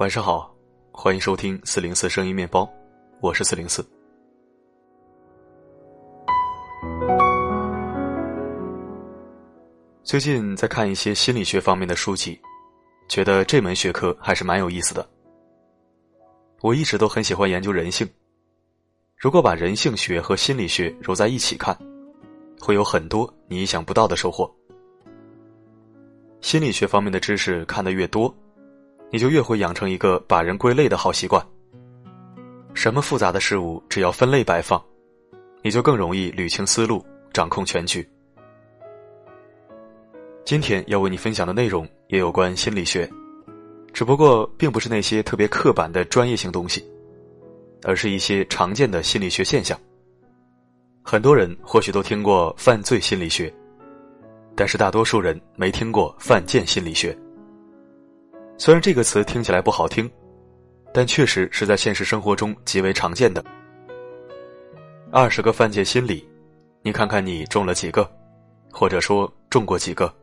晚上好，欢迎收听四零四声音面包，我是四零四。最近在看一些心理学方面的书籍，觉得这门学科还是蛮有意思的。我一直都很喜欢研究人性，如果把人性学和心理学揉在一起看，会有很多你意想不到的收获。心理学方面的知识看得越多。你就越会养成一个把人归类的好习惯。什么复杂的事物，只要分类摆放，你就更容易捋清思路，掌控全局。今天要为你分享的内容也有关心理学，只不过并不是那些特别刻板的专业性东西，而是一些常见的心理学现象。很多人或许都听过犯罪心理学，但是大多数人没听过犯贱心理学。虽然这个词听起来不好听，但确实是在现实生活中极为常见的。二十个犯贱心理，你看看你中了几个，或者说中过几个？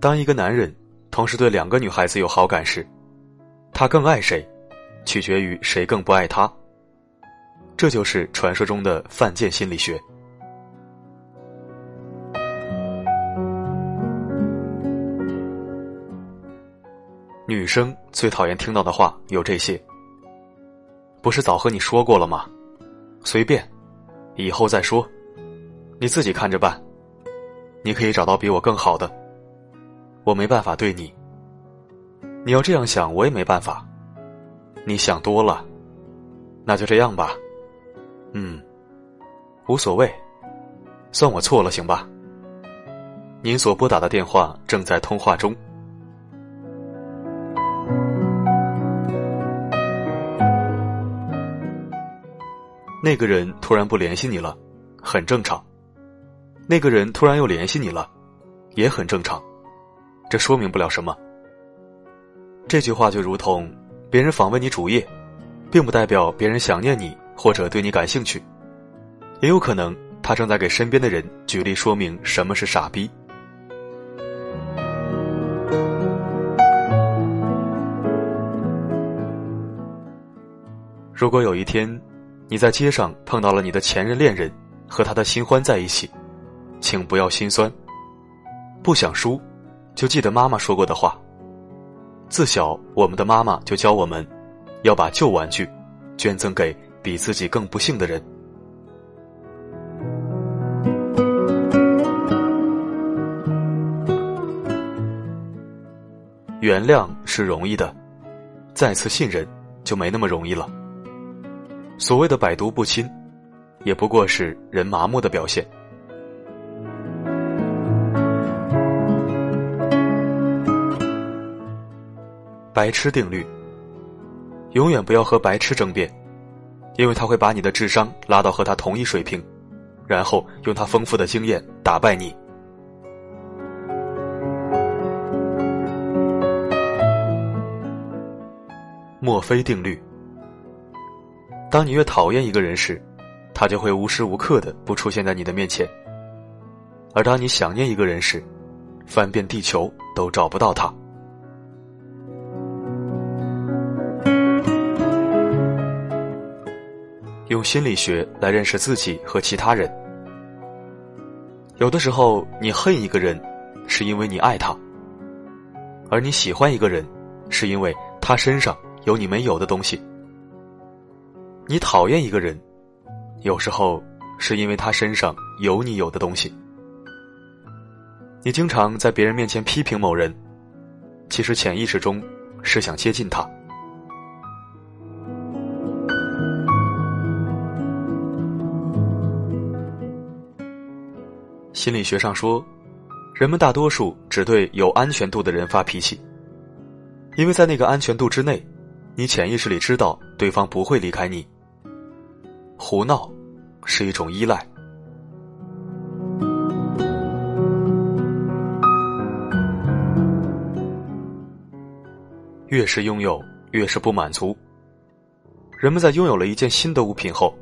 当一个男人同时对两个女孩子有好感时，他更爱谁，取决于谁更不爱他。这就是传说中的犯贱心理学。女生最讨厌听到的话有这些：“不是早和你说过了吗？随便，以后再说，你自己看着办。你可以找到比我更好的，我没办法对你。你要这样想，我也没办法。你想多了，那就这样吧。”嗯，无所谓，算我错了，行吧？您所拨打的电话正在通话中。那个人突然不联系你了，很正常。那个人突然又联系你了，也很正常。这说明不了什么。这句话就如同别人访问你主页，并不代表别人想念你。或者对你感兴趣，也有可能他正在给身边的人举例说明什么是傻逼。如果有一天你在街上碰到了你的前任恋人和他的新欢在一起，请不要心酸，不想输，就记得妈妈说过的话。自小我们的妈妈就教我们，要把旧玩具捐赠给。比自己更不幸的人，原谅是容易的，再次信任就没那么容易了。所谓的百毒不侵，也不过是人麻木的表现。白痴定律，永远不要和白痴争辩。因为他会把你的智商拉到和他同一水平，然后用他丰富的经验打败你。墨菲定律：当你越讨厌一个人时，他就会无时无刻的不出现在你的面前；而当你想念一个人时，翻遍地球都找不到他。用心理学来认识自己和其他人。有的时候，你恨一个人，是因为你爱他；而你喜欢一个人，是因为他身上有你没有的东西。你讨厌一个人，有时候是因为他身上有你有的东西。你经常在别人面前批评某人，其实潜意识中是想接近他。心理学上说，人们大多数只对有安全度的人发脾气，因为在那个安全度之内，你潜意识里知道对方不会离开你。胡闹是一种依赖，越是拥有，越是不满足。人们在拥有了一件新的物品后，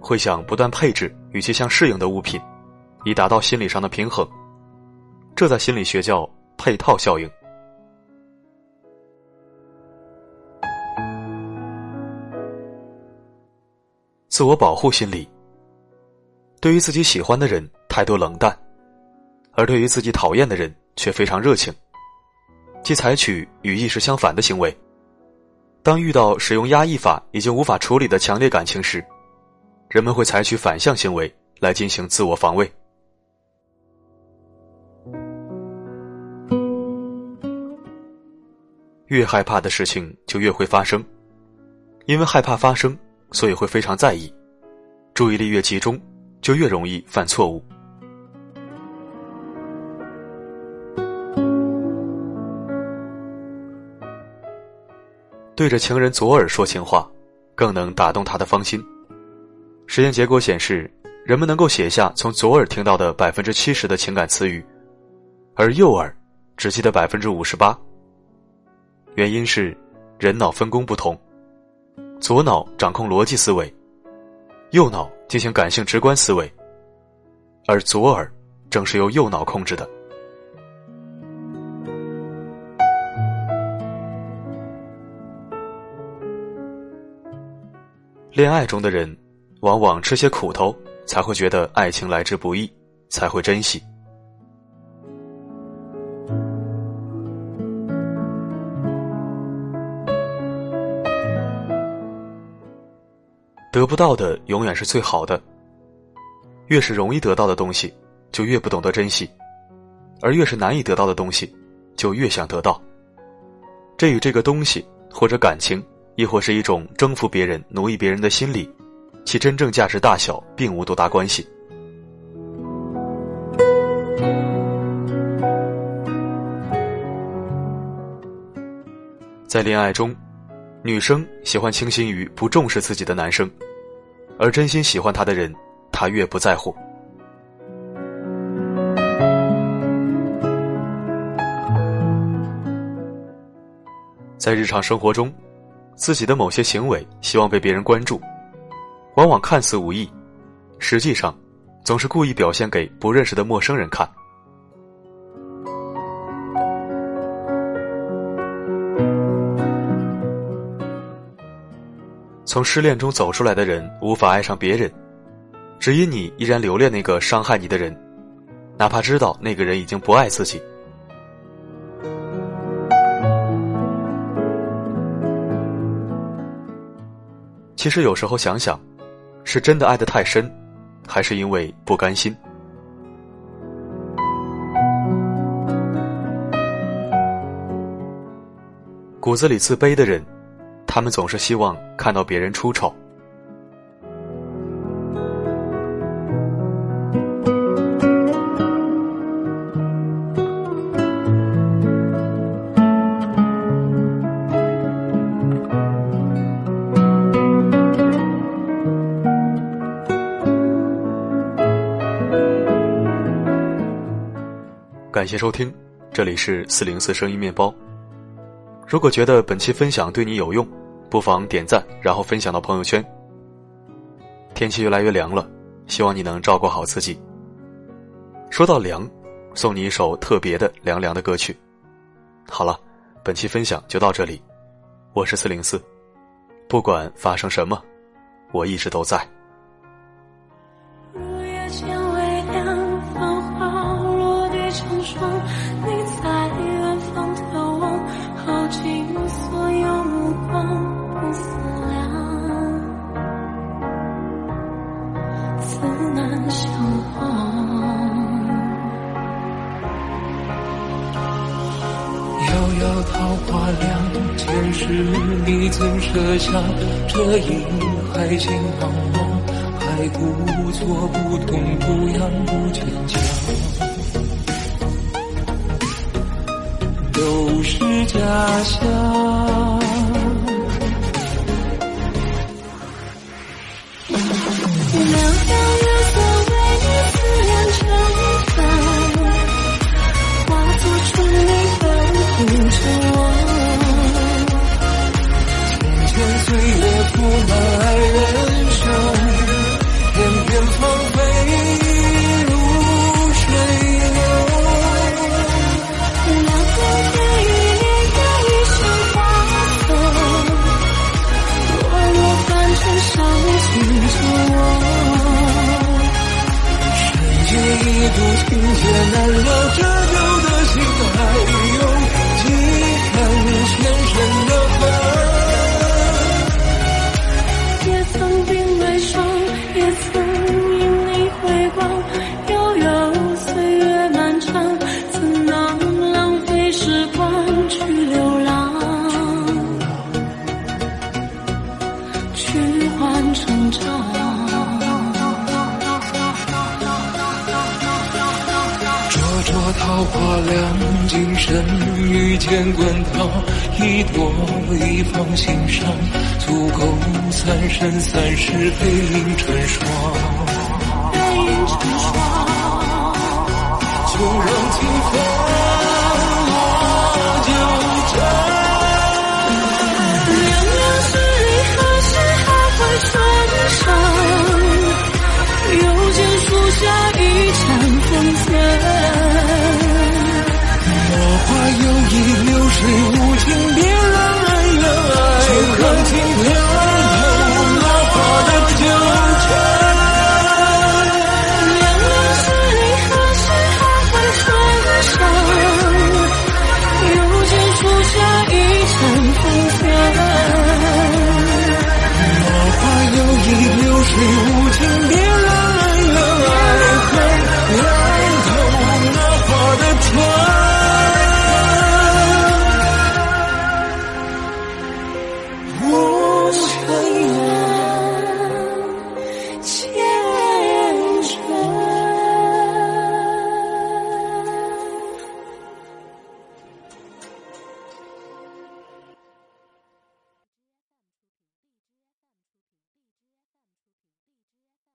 会想不断配置与其相适应的物品，以达到心理上的平衡。这在心理学叫配套效应。自我保护心理，对于自己喜欢的人态度冷淡，而对于自己讨厌的人却非常热情，即采取与意识相反的行为。当遇到使用压抑法已经无法处理的强烈感情时，人们会采取反向行为来进行自我防卫。越害怕的事情就越会发生，因为害怕发生。所以会非常在意，注意力越集中，就越容易犯错误。对着情人左耳说情话，更能打动他的芳心。实验结果显示，人们能够写下从左耳听到的百分之七十的情感词语，而右耳只记得百分之五十八。原因是人脑分工不同。左脑掌控逻辑思维，右脑进行感性直观思维，而左耳正是由右脑控制的。恋爱中的人，往往吃些苦头，才会觉得爱情来之不易，才会珍惜。得不到的永远是最好的。越是容易得到的东西，就越不懂得珍惜；而越是难以得到的东西，就越想得到。这与这个东西，或者感情，亦或是一种征服别人、奴役别人的心理，其真正价值大小并无多大关系。在恋爱中。女生喜欢倾心于不重视自己的男生，而真心喜欢他的人，他越不在乎。在日常生活中，自己的某些行为希望被别人关注，往往看似无意，实际上，总是故意表现给不认识的陌生人看。从失恋中走出来的人无法爱上别人，只因你依然留恋那个伤害你的人，哪怕知道那个人已经不爱自己。其实有时候想想，是真的爱得太深，还是因为不甘心？骨子里自卑的人。他们总是希望看到别人出丑。感谢收听，这里是四零四声音面包。如果觉得本期分享对你有用，不妨点赞，然后分享到朋友圈。天气越来越凉了，希望你能照顾好自己。说到凉，送你一首特别的凉凉的歌曲。好了，本期分享就到这里，我是四零四，不管发生什么，我一直都在。你曾设下这一海情茫茫，还故作不痛不痒不坚强，都是假象。我爱人生片片芳菲入水流凉风天雨夜夜一身花落入凡尘伤情错我深一度情劫难了桃花凉今生遇见滚烫一朵一放心上足够三生三世背影成双